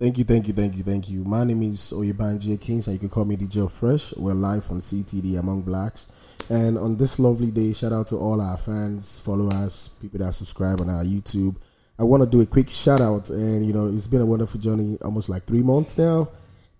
Thank you, thank you, thank you, thank you. My name is Oyebanji Kings, and you can call me DJ Fresh. We're live on CTD Among Blacks. And on this lovely day, shout out to all our fans, followers, people that subscribe on our YouTube. I want to do a quick shout out, and you know, it's been a wonderful journey, almost like three months now,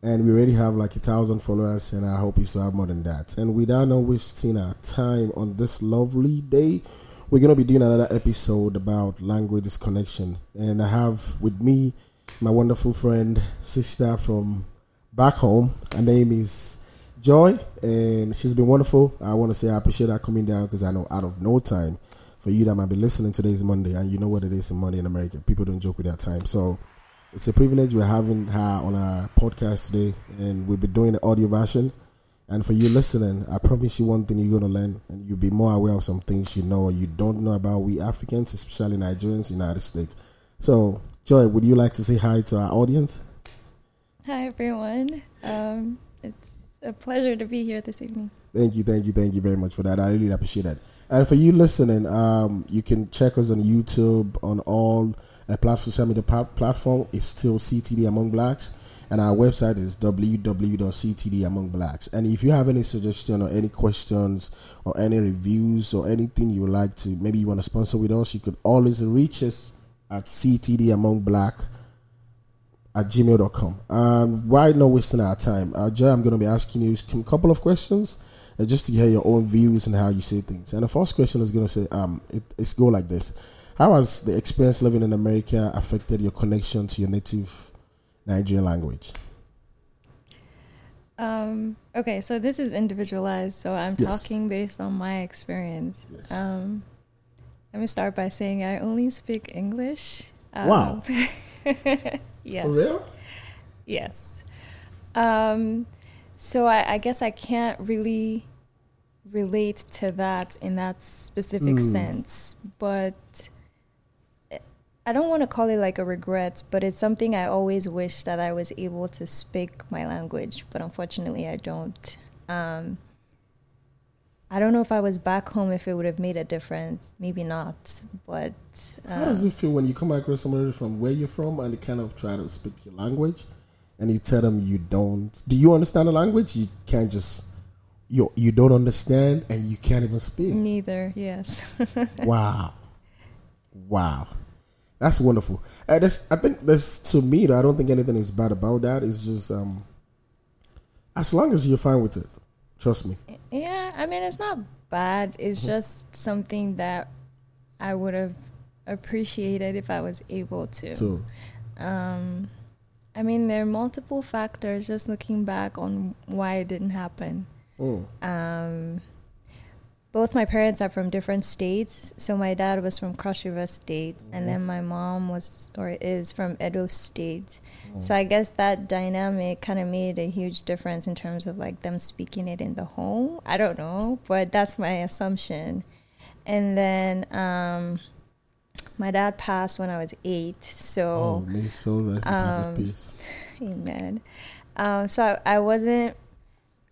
and we already have like a thousand followers, and I hope you still have more than that. And without no wasting our time on this lovely day, we're gonna be doing another episode about language disconnection, and I have with me my wonderful friend, sister from back home. Her name is Joy, and she's been wonderful. I want to say I appreciate her coming down because I know out of no time for you that might be listening today is Monday, and you know what it is in Monday in America. People don't joke with their time. So it's a privilege we're having her on our podcast today, and we'll be doing the audio version. And for you listening, I promise you one thing you're going to learn, and you'll be more aware of some things you know or you don't know about we Africans, especially Nigerians, United States. So, Joy, would you like to say hi to our audience? Hi, everyone. Um, it's a pleasure to be here this evening. Thank you, thank you, thank you very much for that. I really appreciate that. And for you listening, um, you can check us on YouTube on all uh, platforms. Social media platform is still CTD Among Blacks, and our website is www.ctdamongblacks. And if you have any suggestion or any questions or any reviews or anything you would like to, maybe you want to sponsor with us, you could always reach us at CTD Among Black at gmail.com. Um, why not wasting our time? Uh, Jay, I'm going to be asking you a couple of questions uh, just to hear your own views and how you see things. And the first question is going to say, um, it, it's go like this. How has the experience living in America affected your connection to your native Nigerian language? Um, okay, so this is individualized, so I'm yes. talking based on my experience. Yes. Um, let me start by saying I only speak English. Um, wow. yes. For real? Yes. Um, so I, I, guess I can't really relate to that in that specific mm. sense, but I don't want to call it like a regret, but it's something I always wish that I was able to speak my language, but unfortunately I don't. Um, I don't know if I was back home if it would have made a difference. Maybe not, but uh, how does it feel when you come across somebody from where you're from and they kind of try to speak your language, and you tell them you don't? Do you understand the language? You can't just you you don't understand and you can't even speak. Neither. Yes. wow, wow, that's wonderful. Uh, this, I think this to me, though, I don't think anything is bad about that. It's just um, as long as you're fine with it. Trust me. Yeah, I mean it's not bad. It's mm-hmm. just something that I would have appreciated if I was able to. So, um, I mean there are multiple factors. Just looking back on why it didn't happen. Oh. Um, both my parents are from different states. So my dad was from Cross River State, mm-hmm. and then my mom was or is from Edo State. Mm. So I guess that dynamic kind of made a huge difference in terms of like them speaking it in the home. I don't know, but that's my assumption. And then um, my dad passed when I was eight. So, oh, may so rest um, peace. Amen. Um, so I wasn't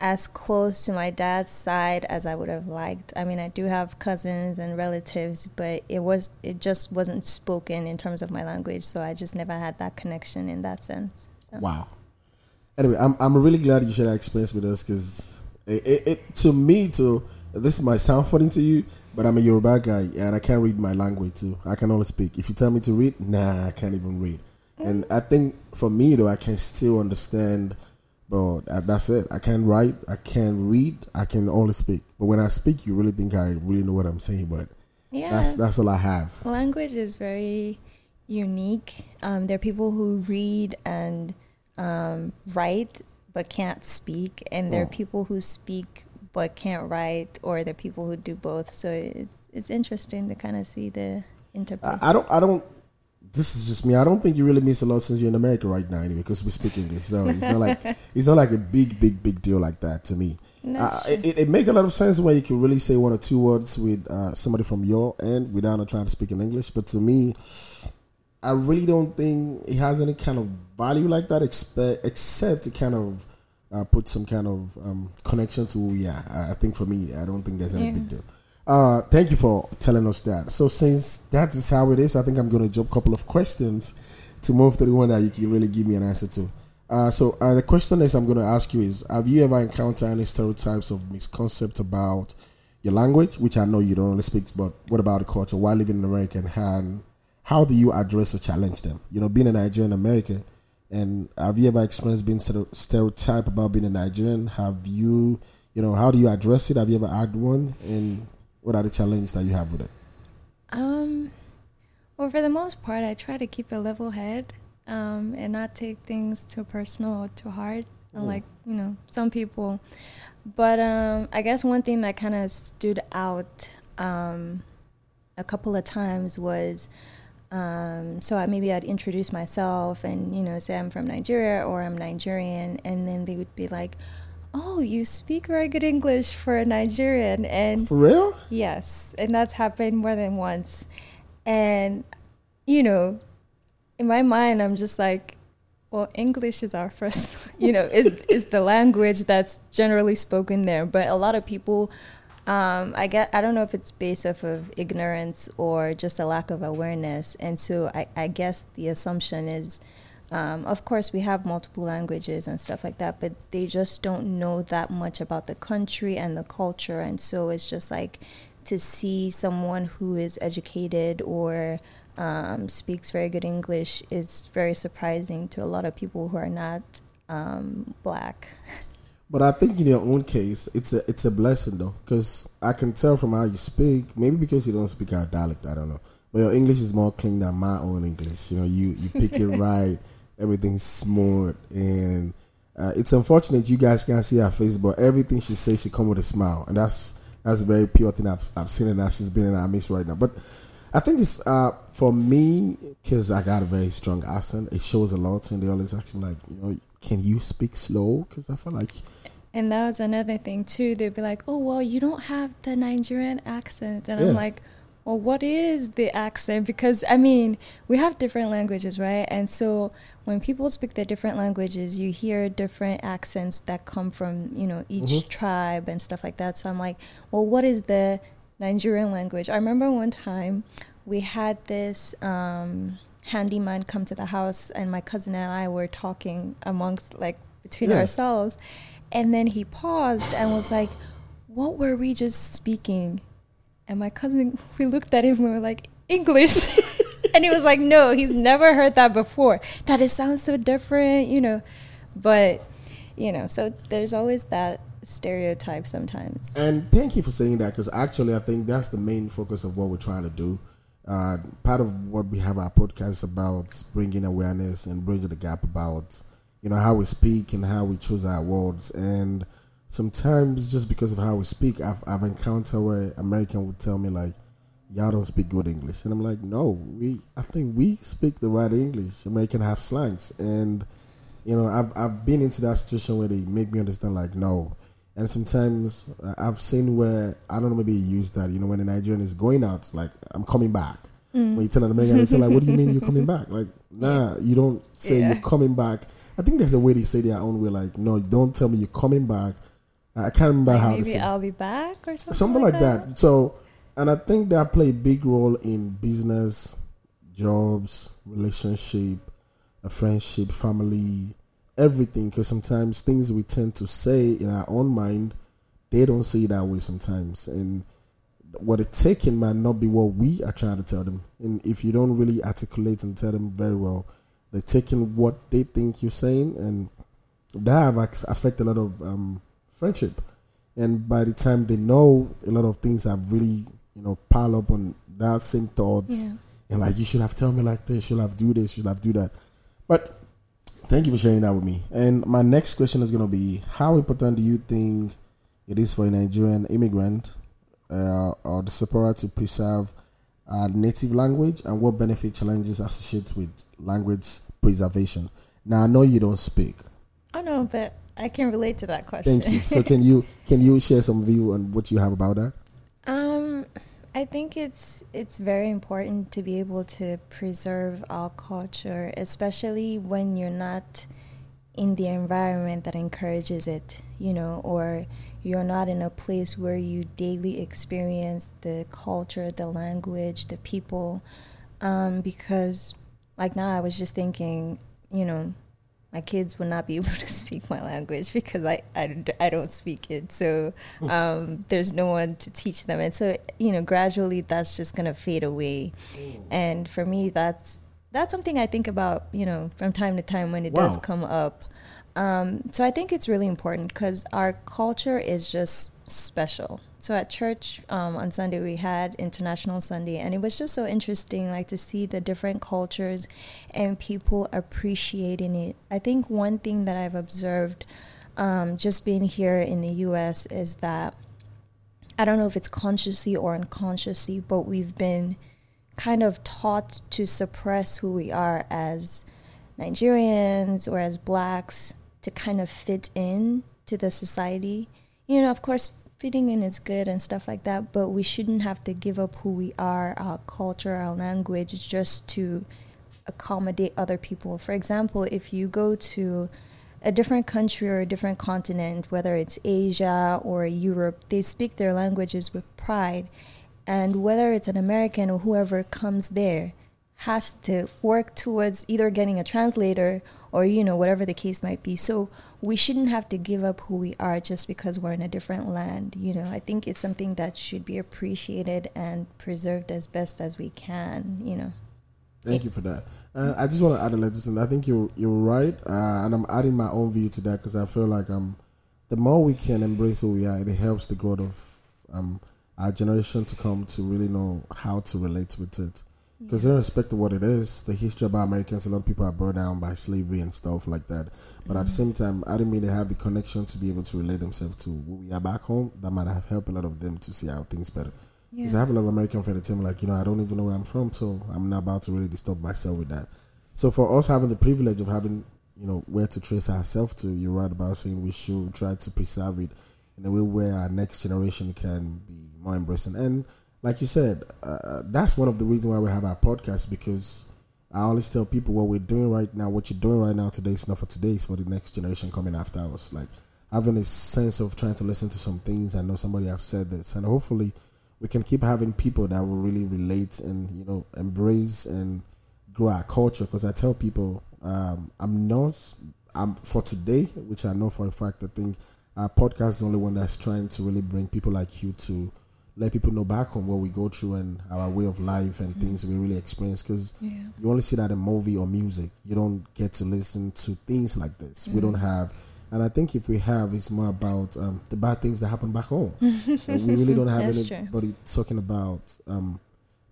as close to my dad's side as I would have liked. I mean, I do have cousins and relatives, but it was it just wasn't spoken in terms of my language, so I just never had that connection in that sense. So. Wow. Anyway, I'm I'm really glad you shared that experience with us because it, it, it, to me to this might sound funny to you, but I'm a Yoruba guy and I can't read my language too. I can only speak. If you tell me to read, nah, I can't even read. Mm. And I think for me though, I can still understand but that's it. I can't write, I can't read, I can only speak. But when I speak, you really think I really know what I'm saying. But yeah, that's that's all I have. Language is very unique. Um, there are people who read and um, write but can't speak, and there oh. are people who speak but can't write, or there are people who do both. So it's it's interesting to kind of see the interplay. I, I don't I don't this is just me. I don't think you really miss a lot since you're in America right now, anyway, because we speak English. So it's not like it's not like a big, big, big deal like that to me. Uh, it, it makes a lot of sense when you can really say one or two words with uh, somebody from your end without trying to speak in English. But to me, I really don't think it has any kind of value like that, except except to kind of uh, put some kind of um, connection to Yeah. I think for me, I don't think there's any yeah. big deal. Uh, thank you for telling us that. So since that is how it is, I think I'm going to jump a couple of questions to move to the one that you can really give me an answer to. Uh, so uh, the question is, I'm going to ask you is: Have you ever encountered any stereotypes of misconcepts about your language, which I know you don't really speak, but what about the culture while living in America? And how do you address or challenge them? You know, being a Nigerian American, and have you ever experienced being stereotyped about being a Nigerian? Have you, you know, how do you address it? Have you ever had one? And what are the challenges that you have with it? Um, well, for the most part, I try to keep a level head um, and not take things too personal or too hard. Mm. Unlike you know some people, but um, I guess one thing that kind of stood out um, a couple of times was. Um, so I, maybe I'd introduce myself and you know say I'm from Nigeria or I'm Nigerian, and then they would be like, "Oh, you speak very good English for a Nigerian," and for real? Yes, and that's happened more than once, and you know in my mind, I'm just like, well, English is our first, you know, is is the language that's generally spoken there. But a lot of people, um, I get, I don't know if it's based off of ignorance or just a lack of awareness. And so I, I guess the assumption is, um, of course, we have multiple languages and stuff like that, but they just don't know that much about the country and the culture. And so it's just like to see someone who is educated or um, speaks very good English is very surprising to a lot of people who are not um, black. But I think in your own case, it's a it's a blessing though, because I can tell from how you speak. Maybe because you don't speak our dialect, I don't know. But your English is more clean than my own English. You know, you you pick it right, everything's smooth, and uh, it's unfortunate you guys can't see her face, but everything she says, she come with a smile, and that's that's a very pure thing I've I've seen, and that she's been in our midst right now. But I think it's uh, for me because I got a very strong accent. It shows a lot, and they always ask me like, you know, can you speak slow? Because I feel like. And that was another thing too. They'd be like, "Oh well, you don't have the Nigerian accent," and yeah. I'm like, "Well, what is the accent?" Because I mean, we have different languages, right? And so when people speak the different languages, you hear different accents that come from you know each mm-hmm. tribe and stuff like that. So I'm like, "Well, what is the Nigerian language. I remember one time we had this um, handyman come to the house, and my cousin and I were talking amongst like between yeah. ourselves, and then he paused and was like, "What were we just speaking?" And my cousin, we looked at him and we were like, "English." and he was like, "No, he's never heard that before. That it sounds so different, you know." But you know, so there's always that stereotype sometimes. And thank you for saying that because actually, I think that's the main focus of what we're trying to do. Uh, part of what we have our podcast about bringing awareness and bridging the gap about you know how we speak and how we choose our words and sometimes just because of how we speak I've, I've encountered where American would tell me like y'all don't speak good English and I'm like no we I think we speak the right English American have slangs and you know I've, I've been into that situation where they make me understand like no and sometimes uh, I've seen where I don't know maybe you use that you know when a Nigerian is going out like I'm coming back. Mm. When you tell an American, they tell like, "What do you mean you're coming back?" Like, nah, you don't say yeah. you're coming back. I think there's a way they say their own way. Like, no, don't tell me you're coming back. I can't remember like how. Maybe I'll be back or something. Something like, like that. that. So, and I think that play a big role in business, jobs, relationship, a friendship, family, everything because sometimes things we tend to say in our own mind, they don't see it that way sometimes. And what it's taking might not be what we are trying to tell them. And if you don't really articulate and tell them very well, they're taking what they think you're saying, and that have affected a lot of um, friendship. And by the time they know, a lot of things have really, you know, pile up on that same thoughts. Yeah. And like, you should have told me like this, you should have do this, you should have do that. But Thank you for sharing that with me. And my next question is going to be How important do you think it is for a Nigerian immigrant uh, or diaspora to preserve a native language and what benefit challenges associated with language preservation? Now, I know you don't speak. I know, but I can relate to that question. Thank you. So, can you can you share some view on what you have about that? Um, I think it's it's very important to be able to preserve our culture, especially when you're not in the environment that encourages it, you know, or you're not in a place where you daily experience the culture, the language, the people, um, because like now I was just thinking, you know, my kids would not be able to speak my language because I, I, I don't speak it. So hmm. um, there's no one to teach them. And so, you know, gradually that's just going to fade away. Hmm. And for me, that's, that's something I think about, you know, from time to time when it wow. does come up. Um, so I think it's really important because our culture is just special. So at church um, on Sunday we had International Sunday, and it was just so interesting, like to see the different cultures and people appreciating it. I think one thing that I've observed um, just being here in the U.S. is that I don't know if it's consciously or unconsciously, but we've been kind of taught to suppress who we are as Nigerians or as blacks to kind of fit in to the society. You know, of course, fitting in is good and stuff like that, but we shouldn't have to give up who we are, our culture, our language, just to accommodate other people. For example, if you go to a different country or a different continent, whether it's Asia or Europe, they speak their languages with pride. And whether it's an American or whoever comes there has to work towards either getting a translator or you know whatever the case might be so we shouldn't have to give up who we are just because we're in a different land you know i think it's something that should be appreciated and preserved as best as we can you know Thank you for that. Uh, I just want to add a little something. I think you're you're right, uh, and I'm adding my own view to that because I feel like um, the more we can embrace who we are, it helps the growth of um, our generation to come to really know how to relate with it. Because yeah. irrespective of what it is, the history about Americans, a lot of people are brought down by slavery and stuff like that. But mm-hmm. at the same time, I didn't mean they have the connection to be able to relate themselves to who we are back home. That might have helped a lot of them to see how things better. Because yeah. I have a lot of American friends that tell me, like, you know, I don't even know where I'm from, so I'm not about to really disturb myself with that. So for us having the privilege of having, you know, where to trace ourselves to, you're right about saying we should try to preserve it in a way where our next generation can be more embracing. And like you said, uh, that's one of the reasons why we have our podcast because I always tell people what we're doing right now, what you're doing right now today is not for today, it's for the next generation coming after us. Like having a sense of trying to listen to some things. I know somebody have said this, and hopefully we can keep having people that will really relate and you know embrace and grow our culture. Because I tell people, um, I'm not, I'm for today, which I know for a fact. I think our podcast is the only one that's trying to really bring people like you to let people know back home what we go through and our way of life and mm things we really experience because yeah. you only see that in movie or music you don't get to listen to things like this mm we don't mm. have and i think if we have it's more about um, the bad things that happen back home we really don't have anybody true. talking about um,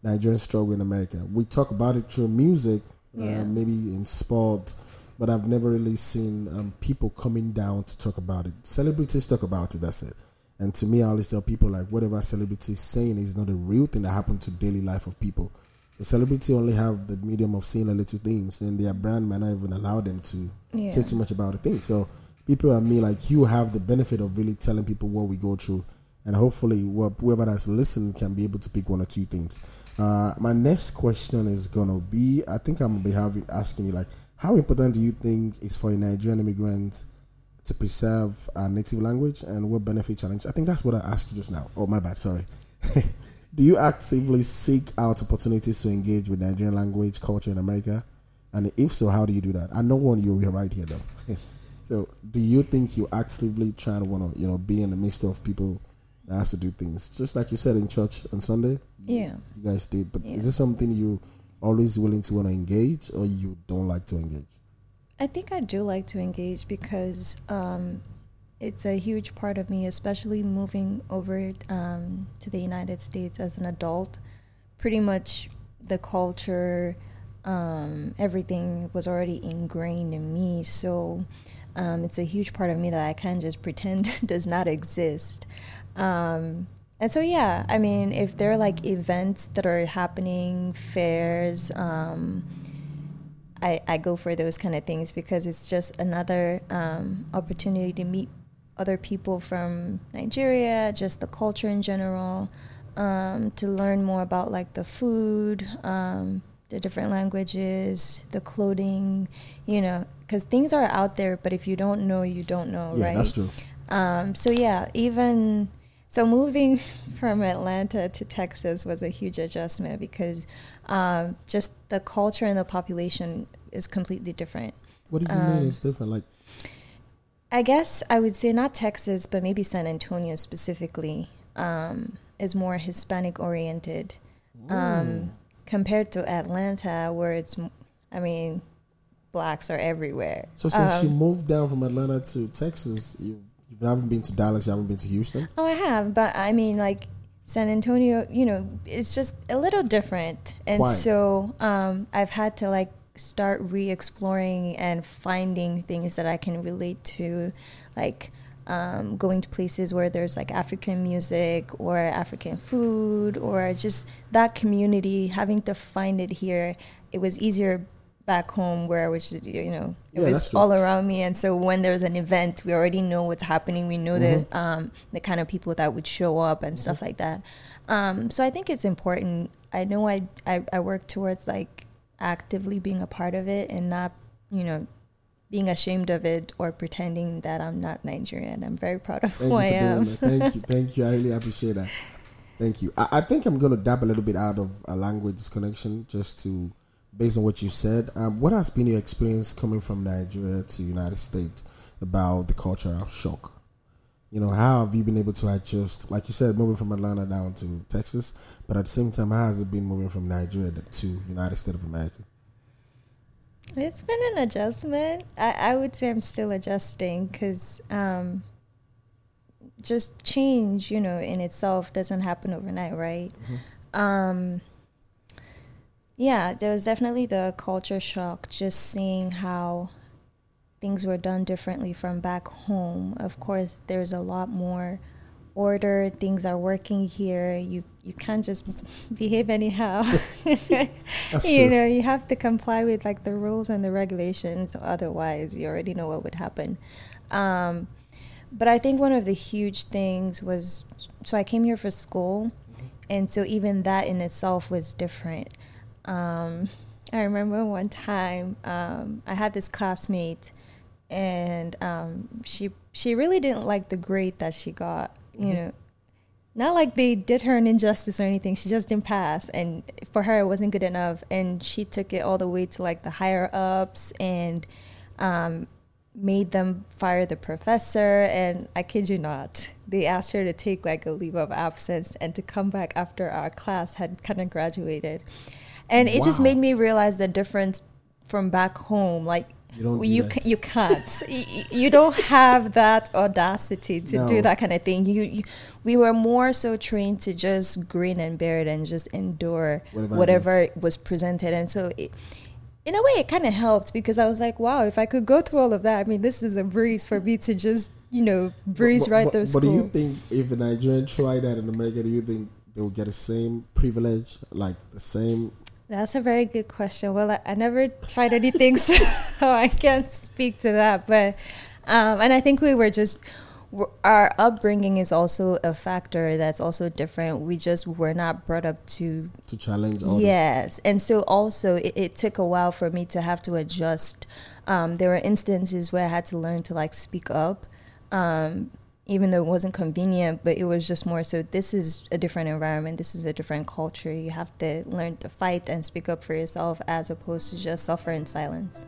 nigerian struggle in america we talk about it through music uh, yeah. uh, maybe in sport but i've never really seen um, people coming down to talk about it celebrities talk about it that's it and to me, I always tell people like whatever celebrity is saying is not a real thing that happened to daily life of people. The celebrity only have the medium of saying a little things, and their brand might not even allow them to yeah. say too much about the thing. So people like me, like you, have the benefit of really telling people what we go through, and hopefully, whoever that's listening can be able to pick one or two things. Uh, my next question is gonna be: I think I'm gonna be having asking you like, how important do you think is for a Nigerian immigrant to preserve our native language and what benefit challenge? I think that's what I asked you just now. Oh, my bad. Sorry. do you actively seek out opportunities to engage with Nigerian language culture in America? And if so, how do you do that? I know one you're right here though. so, do you think you actively try to want to, you know, be in the midst of people that has to do things, just like you said in church on Sunday? Yeah, you guys did. But yeah. is this something you always willing to want to engage, or you don't like to engage? I think I do like to engage because um, it's a huge part of me, especially moving over um, to the United States as an adult. Pretty much the culture, um, everything was already ingrained in me. So um, it's a huge part of me that I can't just pretend does not exist. Um, and so, yeah, I mean, if there are like events that are happening, fairs, um, I, I go for those kind of things because it's just another um, opportunity to meet other people from Nigeria, just the culture in general, um, to learn more about like the food, um, the different languages, the clothing, you know, because things are out there, but if you don't know, you don't know, yeah, right? that's true. Um, so yeah, even So moving from Atlanta to Texas was a huge adjustment because um, just the culture and the population is completely different. What do you um, mean it's different? Like, I guess I would say not Texas, but maybe San Antonio specifically um, is more Hispanic oriented um, compared to Atlanta, where it's, I mean, blacks are everywhere. So since you um, moved down from Atlanta to Texas, you you haven't been to Dallas. You haven't been to Houston. Oh, I have, but I mean, like San Antonio. You know, it's just a little different, and Why? so um, I've had to like start re-exploring and finding things that I can relate to, like. Um, going to places where there's like African music or African food or just that community, having to find it here, it was easier back home where I was, you know, it yeah, was all around me. And so when there's an event, we already know what's happening. We know mm-hmm. the um, the kind of people that would show up and mm-hmm. stuff like that. Um, so I think it's important. I know I, I I work towards like actively being a part of it and not, you know, being ashamed of it or pretending that I'm not Nigerian. I'm very proud of thank who I am. Thank you, thank you. I really appreciate that. Thank you. I, I think I'm gonna dab a little bit out of a language connection just to based on what you said, um, what has been your experience coming from Nigeria to United States about the cultural shock? You know, how have you been able to adjust? Like you said, moving from Atlanta down to Texas, but at the same time, how has it been moving from Nigeria to United States of America? It's been an adjustment. I, I would say I'm still adjusting because um, just change, you know, in itself doesn't happen overnight, right? Mm-hmm. Um, yeah, there was definitely the culture shock just seeing how things were done differently from back home. Of course, there's a lot more order, things are working here. You you can't just behave anyhow. you know, you have to comply with like the rules and the regulations otherwise you already know what would happen. Um, but I think one of the huge things was so I came here for school and so even that in itself was different um, I remember one time um, I had this classmate, and um, she she really didn't like the grade that she got. You mm-hmm. know, not like they did her an injustice or anything. She just didn't pass, and for her it wasn't good enough. And she took it all the way to like the higher ups and um, made them fire the professor. And I kid you not, they asked her to take like a leave of absence and to come back after our class had kind of graduated and it wow. just made me realize the difference from back home like you you, you can't you don't have that audacity to no. do that kind of thing you, you, we were more so trained to just grin and bear it and just endure whatever, whatever was presented and so it, in a way it kind of helped because i was like wow if i could go through all of that i mean this is a breeze for me to just you know breeze but, right but, through school. but do you think if a nigerian tried that in america do you think they would get the same privilege like the same that's a very good question. Well, I, I never tried anything, so I can't speak to that. But, um, and I think we were just, our upbringing is also a factor that's also different. We just were not brought up to to challenge. All yes, and so also it, it, took a while for me to have to adjust. Um, there were instances where I had to learn to like speak up. Um, even though it wasn't convenient, but it was just more so this is a different environment, this is a different culture. You have to learn to fight and speak up for yourself as opposed to just suffer in silence.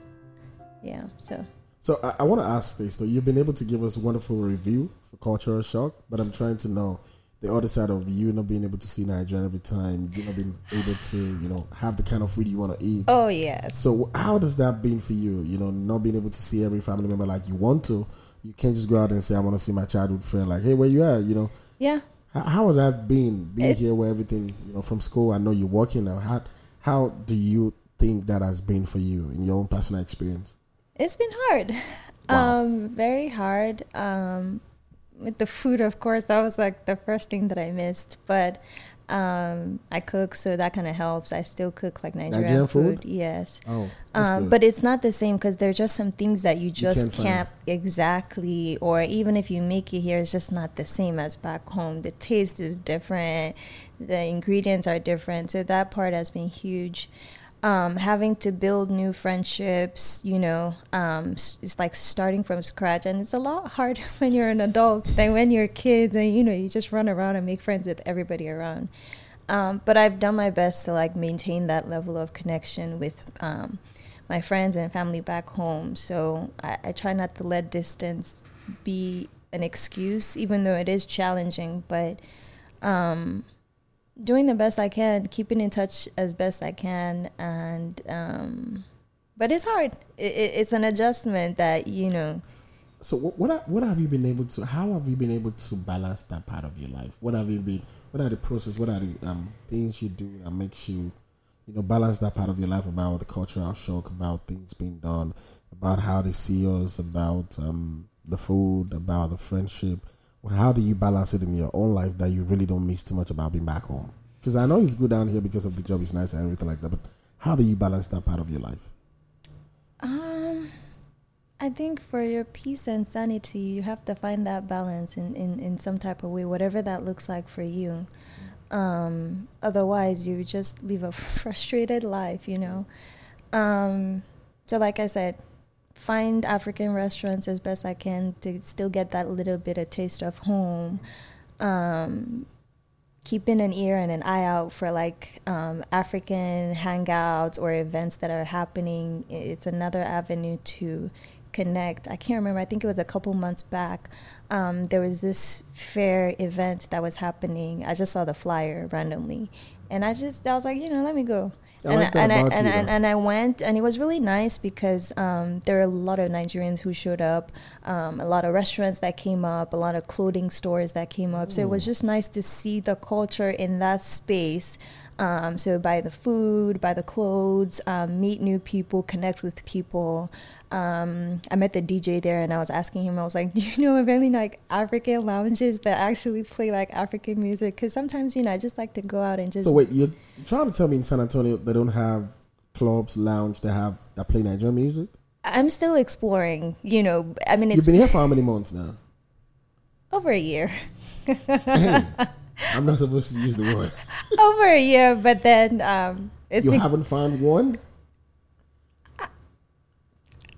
Yeah, so. So I, I want to ask this though. You've been able to give us a wonderful review for Cultural Shock, but I'm trying to know the other side of you not being able to see Nigeria every time, you not being able to, you know, have the kind of food you want to eat. Oh yes. So how does that been for you? You know, not being able to see every family member like you want to, you can't just go out and say I want to see my childhood friend. Like, hey, where you at? You know. Yeah. How, how has that been? Being it, here where everything you know from school. I know you're working now. How how do you think that has been for you in your own personal experience? It's been hard. Wow. Um, very hard. Um, with the food, of course, that was like the first thing that I missed. But um, I cook, so that kind of helps. I still cook like Nigerian, Nigerian food? food? Yes. Oh, um, but it's not the same because there are just some things that you just you can't, can't exactly, or even if you make it here, it's just not the same as back home. The taste is different, the ingredients are different, so that part has been huge. Um, having to build new friendships, you know, um, it's like starting from scratch. And it's a lot harder when you're an adult than when you're kids and, you know, you just run around and make friends with everybody around. Um, but I've done my best to like maintain that level of connection with um, my friends and family back home. So I, I try not to let distance be an excuse, even though it is challenging. But um, doing the best I can, keeping in touch as best I can, and um, but it's hard. It, it, it's an adjustment that you know. So what what what have you been able to? How have you been able to balance that part of your life? What have you been? What are the process? What are the um, things you do that makes you, you know, balance that part of your life about the cultural shock, about things being done, about how they see us, about um, the food, about the friendship how do you balance it in your own life that you really don't miss too much about being back home? Because I know it's good down here because of the job is nice and everything like that. But how do you balance that part of your life? Um, I think for your peace and sanity, you have to find that balance in, in, in some type of way, whatever that looks like for you. Um, otherwise, you just live a frustrated life, you know. Um, so, like I said, find African restaurants as best I can to still get that little bit of taste of home. Um, keeping an ear and an eye out for like um, African hangouts or events that are happening. It's another avenue to connect. I can't remember. I think it was a couple months back. Um, there was this fair event that was happening. I just saw the flyer randomly, and I just I was like, you know, let me go. I and, like I, and, I, and, and, and, I went, and it was really nice because um, there were a lot of Nigerians who showed up, um, a lot of restaurants that came up, a lot of clothing stores that came up. Ooh. So it was just nice to see the culture in that space. Um, so buy the food, buy the clothes, um, meet new people, connect with people. Um, I met the DJ there, and I was asking him. I was like, "Do you know of any like African lounges that actually play like African music? Because sometimes, you know, I just like to go out and just." So wait, you're trying to tell me in San Antonio they don't have clubs, lounge that have that play Nigerian music? I'm still exploring. You know, I mean, you've been here for how many months now? Over a year. I'm not supposed to use the word. Over a year, but then um, you haven't found one.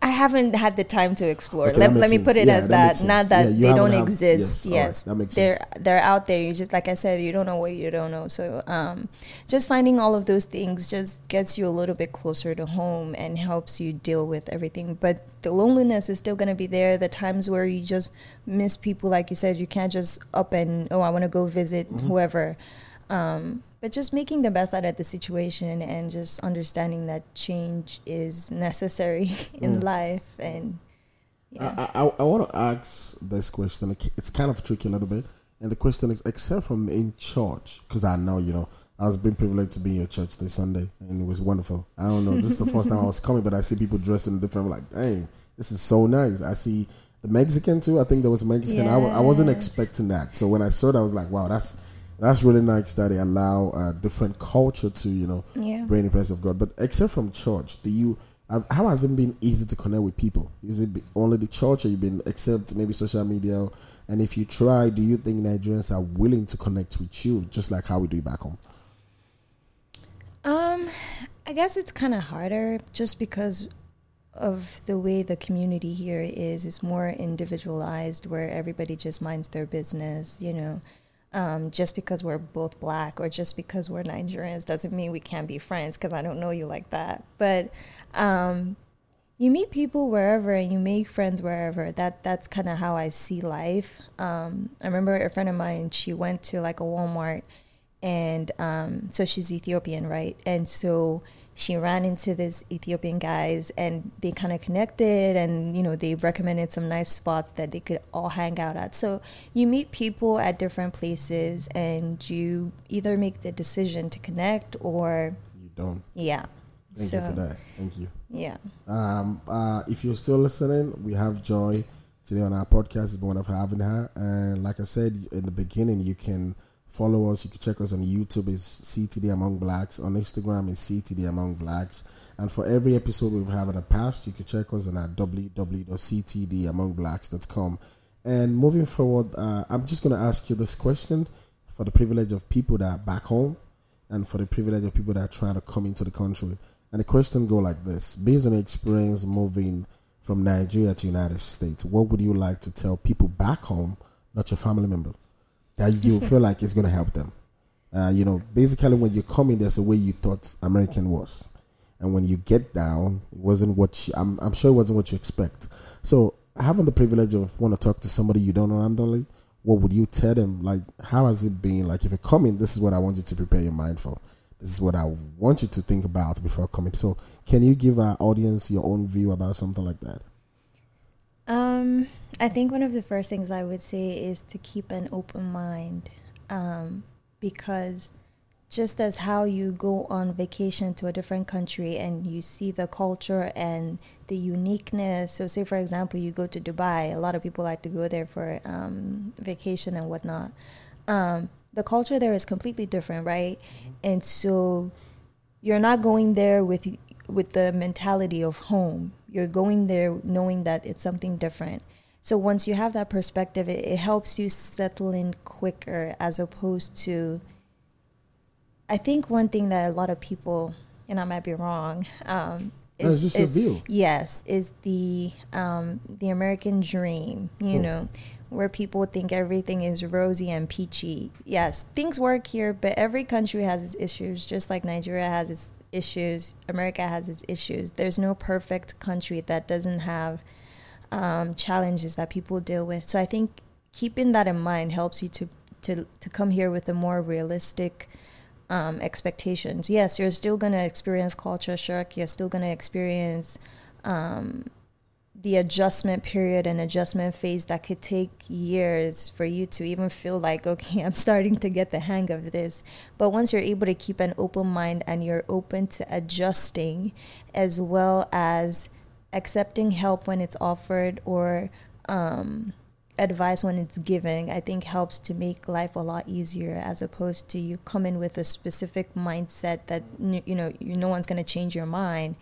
I haven't had the time to explore. Okay, let, let me put it yeah, as that. that. Not that yeah, they don't have, exist. Yes, yes. Right, that makes they're sense. they're out there. You just like I said, you don't know what you don't know. So um, just finding all of those things just gets you a little bit closer to home and helps you deal with everything. But the loneliness is still gonna be there. The times where you just miss people, like you said, you can't just up and oh, I want to go visit mm-hmm. whoever. Um, but just making the best out of the situation and just understanding that change is necessary in mm. life and yeah. I, I, I want to ask this question. It's kind of tricky a little bit, and the question is: except from in church, because I know you know I was being privileged to be in your church this Sunday, and it was wonderful. I don't know, this is the first time I was coming, but I see people dressing different. I'm like, dang, this is so nice. I see the Mexican too. I think there was a Mexican. Yes. I, I wasn't expecting that, so when I saw that, I was like, wow, that's that's really nice that they allow a different culture to you know yeah. bring the presence of God. But except from church, do you? How has it been easy to connect with people? Is it only the church, or you've been except maybe social media? And if you try, do you think Nigerians are willing to connect with you, just like how we do back home? Um, I guess it's kind of harder, just because of the way the community here is. It's more individualized, where everybody just minds their business. You know, um, just because we're both black or just because we're Nigerians doesn't mean we can't be friends because I don't know you like that. But um, you meet people wherever and you make friends wherever. That that's kind of how I see life. Um, I remember a friend of mine. She went to like a Walmart, and um, so she's Ethiopian, right? And so she ran into this Ethiopian guys and they kind of connected and you know they recommended some nice spots that they could all hang out at. So you meet people at different places and you either make the decision to connect or you don't. Yeah. Thank so, you for that. Thank you. Yeah. Um, uh, if you're still listening, we have Joy today on our podcast. It's been wonderful having her. And like I said in the beginning, you can Follow us. You can check us on YouTube. Is CTD Among Blacks. On Instagram is CTD Among Blacks. And for every episode we've had in the past, you can check us on at www.ctdamongblacks.com. And moving forward, uh, I'm just going to ask you this question for the privilege of people that are back home and for the privilege of people that are trying to come into the country. And the question go like this: Based on experience moving from Nigeria to United States, what would you like to tell people back home, not your family member, that you feel like it's going to help them? Uh, you know, basically, when you come in, there's a way you thought American was, and when you get down, it wasn't what you, I'm. I'm sure it wasn't what you expect. So, having the privilege of want to talk to somebody you don't know randomly, what would you tell them? Like, how has it been? Like, if you come in, this is what I want you to prepare your mind for. This is what I want you to think about before coming. So, can you give our audience your own view about something like that? Um, I think one of the first things I would say is to keep an open mind, um, because just as how you go on vacation to a different country and you see the culture and the uniqueness. So, say for example, you go to Dubai. A lot of people like to go there for um, vacation and whatnot. Um, the culture there is completely different, right? And so, you're not going there with with the mentality of home. You're going there knowing that it's something different. So once you have that perspective, it, it helps you settle in quicker as opposed to. I think one thing that a lot of people, and I might be wrong, um, it's just your view. Yes, is the um, the American dream. You Hmm. know, where people think everything is rosy and peachy. Yes, things work here, but every country has its issues. Just like Nigeria has its issues, America has its issues. There's no perfect country that doesn't have um, challenges that people deal with. So I think keeping that in mind helps you to to to come here with a more realistic um, expectations. Yes, you're still gonna experience culture shock. You're still gonna experience um, the adjustment period and adjustment phase that could take years for you to even feel like, okay, I'm starting to get the hang of this. But once you're able to keep an open mind and you're open to adjusting, as well as accepting help when it's offered or um, advice when it's given, I think helps to make life a lot easier as opposed to you come in with a specific mindset that you know no one's going to change your mind,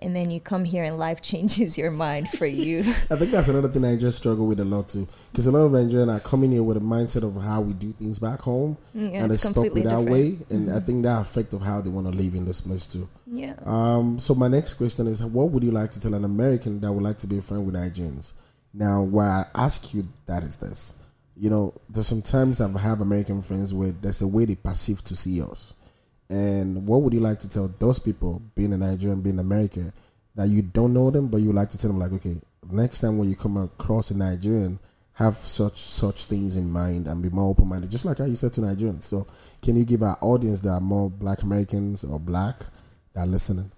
and then you come here and life changes your mind for you. I think that's another thing Nigerians struggle with a lot too, because a lot of Nigerians are coming here with a mindset of how we do things back home, Yeah, and it's stuck with that. Mm-hmm. way, and I think that affect of how they want to live in this place too. Yeah. Um, so my next question is, what would you like to tell an American that would like to be a friend with Nigerians? Now, why I ask you that is this, you know, there's sometimes I have American friends where there's a way they perceive to see us, and what would you like to tell those people, being a Nigerian, being American, that you don't know them, but you like to tell them like, okay, next time when you come across a Nigerian, have such such things in mind and be more open minded, just like how you said to Nigerians. So, can you give our audience that are more Black Americans or Black that are listening?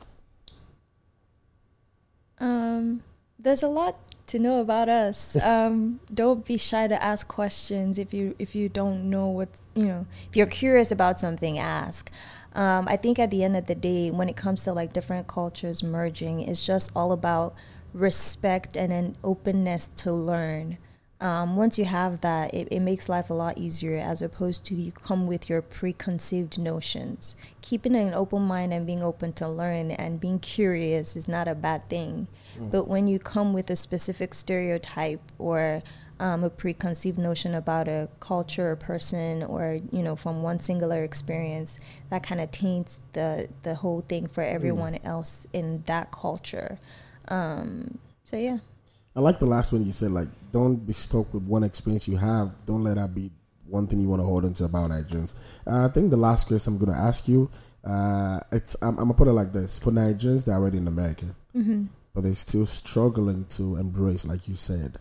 Um, there's a lot to know about us. Um, don't be shy to ask questions if you if you don't know what's you know if you're curious about something, ask. Um, I think at the end of the day, when it comes to like different cultures merging, it's just all about respect and an openness to learn. Um, once you have that, it, it makes life a lot easier as opposed to you come with your preconceived notions. Keeping an open mind and being open to learn and being curious is not a bad thing. But when you come with a specific stereotype or um, a preconceived notion about a culture or person or you know from one singular experience that kind of taints the the whole thing for everyone else in that culture um, so yeah I like the last one you said, like, don't be stuck with one experience you have. Don't let that be one thing you want to hold on to about Nigerians. Uh, I think the last question I'm going to ask you, uh, it's I'm, I'm going to put it like this. For Nigerians, they're already in America, but they're still struggling to embrace, like you said.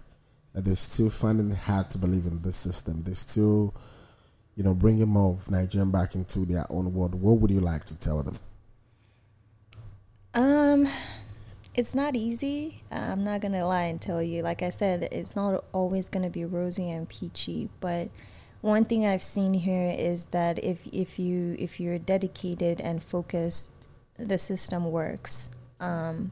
They're still finding it hard to believe in this system. They're still, you know, bringing more of Nigerian back into their own world. What would you like to tell them? Um, it's not easy. I'm not gonna lie and tell you. Like I said, it's not always gonna be rosy and peachy. But one thing I've seen here is that if if you if you're dedicated and focused, the system works. Um,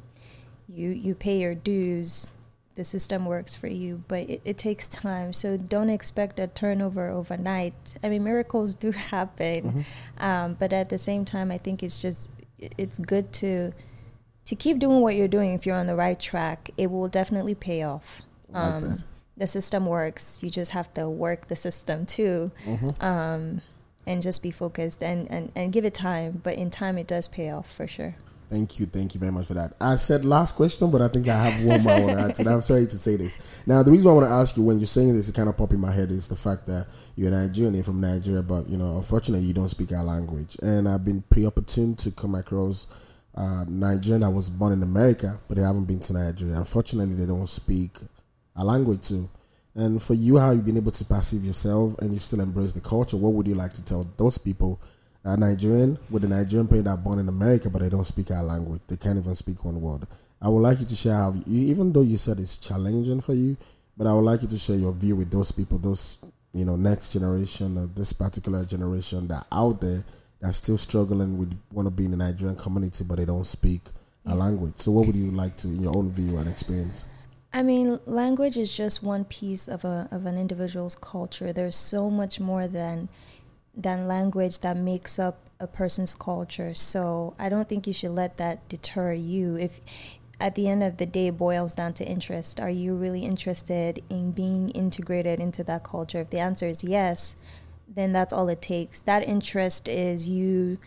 you you pay your dues. The system works for you, but it, it takes time. So don't expect a turnover overnight. I mean, miracles do happen, um, but at the same time, I think it's just it's good to to keep doing what you're doing. If you're on the right track it will definitely pay off. Like um, the system works. You just have to work the system too. Mm-hmm. um, and just be focused and, and, and give it time. But in time it does pay off for sure Thank you, thank you very much for that. I said last question, but I think I have one more I to. I'm sorry to say this. Now, the reason I want to ask you when you're saying this, it kind of pop in my head is the fact that you're Nigerian, you're from Nigeria, but you know, unfortunately, you don't speak our language. And I've been pre-opportune to come across uh, Nigerian that was born in America, but they haven't been to Nigeria. Unfortunately, they don't speak our language too. And for you, how you've been able to perceive yourself and you still embrace the culture, what would you like to tell those people? A Nigerian with a Nigerian parent that born in America, but they don't speak our language. They can't even speak one word. I would like you to share how you, even though you said it's challenging for you, but I would like you to share your view with those people, those you know next generation, of this particular generation that out there that's still struggling with want to be in the Nigerian community, but they don't speak a language. So, what would you like to, in your own view and experience? I mean, language is just one piece of a of an individual's culture. There's so much more than than language that makes up a person's culture. So I don't think you should let that deter you. If at the end of the day boils down to interest, are you really interested in being integrated into that culture? If the answer is yes, then that's all it takes. That interest is you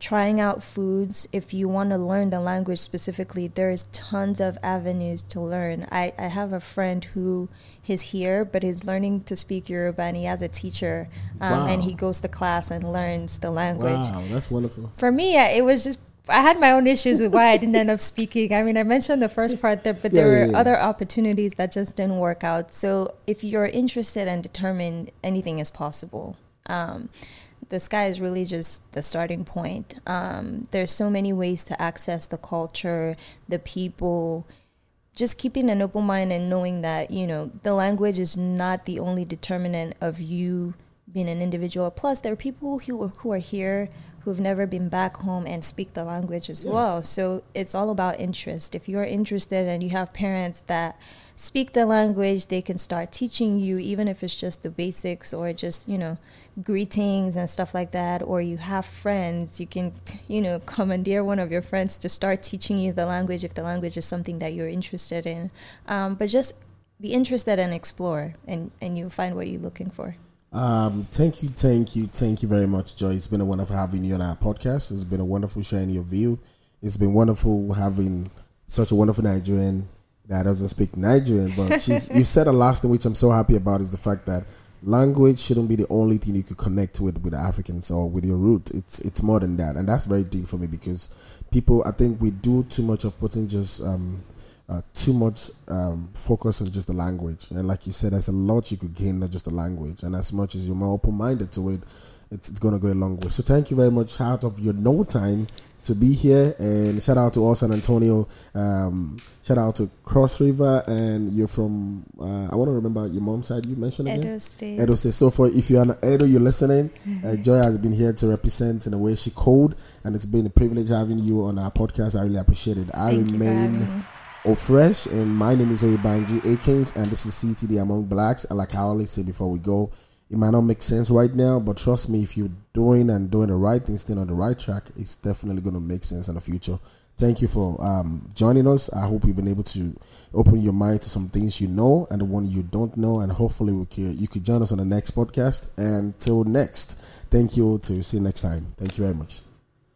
trying out foods if you want to learn the language specifically there's tons of avenues to learn i, I have a friend who is here but he's learning to speak yoruba and he has a teacher um, wow. and he goes to class and learns the language wow that's wonderful for me it was just I had my own issues with why I didn't end up speaking. I mean, I mentioned the first part there, but yeah, there were yeah, yeah. other opportunities that just didn't work out. So, if you're interested and determined, anything is possible. Um, the sky is really just the starting point. Um, there's so many ways to access the culture, the people. Just keeping an open mind and knowing that you know the language is not the only determinant of you being an individual. Plus, there are people who who are here who've never been back home and speak the language as yeah. well. So it's all about interest. If you're interested and you have parents that speak the language, they can start teaching you, even if it's just the basics or just you know greetings and stuff like that or you have friends you can you know commandeer one of your friends to start teaching you the language if the language is something that you're interested in. Um, but just be interested and explore and and you'll find what you're looking for. Um, thank you thank you thank you very much joy. It's been a wonderful having you on our podcast. It's been a wonderful sharing your view. It's been wonderful having such a wonderful nigerian that doesn't speak nigerian but she's you said a last thing which i'm so happy about is the fact that language shouldn't be the only thing you could connect with with Africans or with your root. It's it's more than that, and that's very deep for me because people, I think, we do too much of putting just um, uh, too much um, focus on just the language. And like you said, there's a lot you could gain, not just the language. And as much as you're more open minded to it, it's, it's going to go a long way. So thank you very much out of your no time to be here. And shout out to all San Antonio. Um, shout out to Cross River. And you're from, uh, I want to remember your mom's side you mentioned again? Edo State. Edo State. So for if you're an Edo, you're listening, uh, Joy has been here to represent in the way she called. And it's been a privilege having you on our podcast. I really appreciate it. I Thank remain. Fresh and my name is Oyebanji Akins, and this is CTD Among Blacks. And like I always say before we go, it might not make sense right now, but trust me, if you're doing and doing the right thing, staying on the right track, it's definitely going to make sense in the future. Thank you for um, joining us. I hope you've been able to open your mind to some things you know and the one you don't know, and hopefully we can, you could join us on the next podcast. And till next, thank you. To see you next time. Thank you very much.